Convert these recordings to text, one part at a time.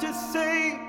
take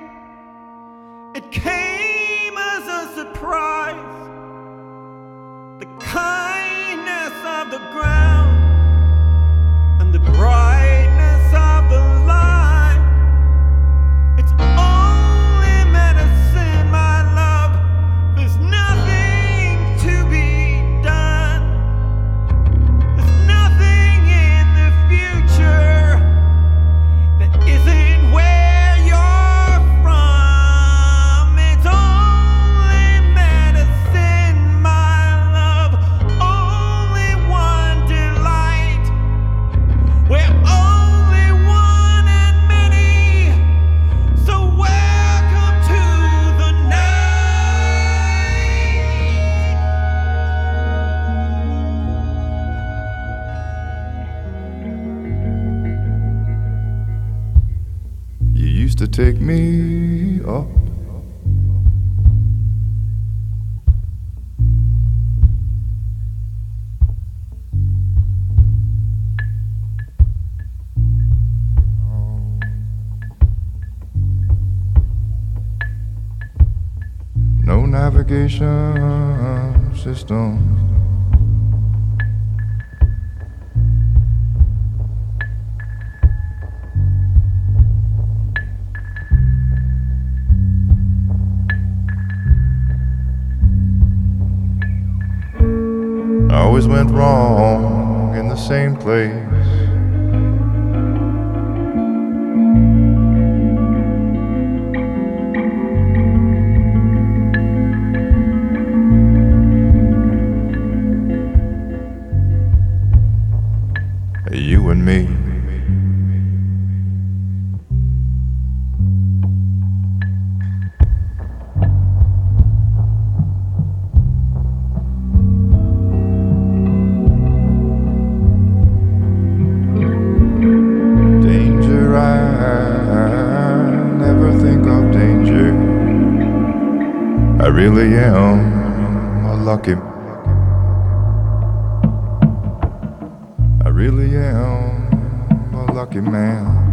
really am a lucky I really am a lucky man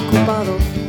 acobado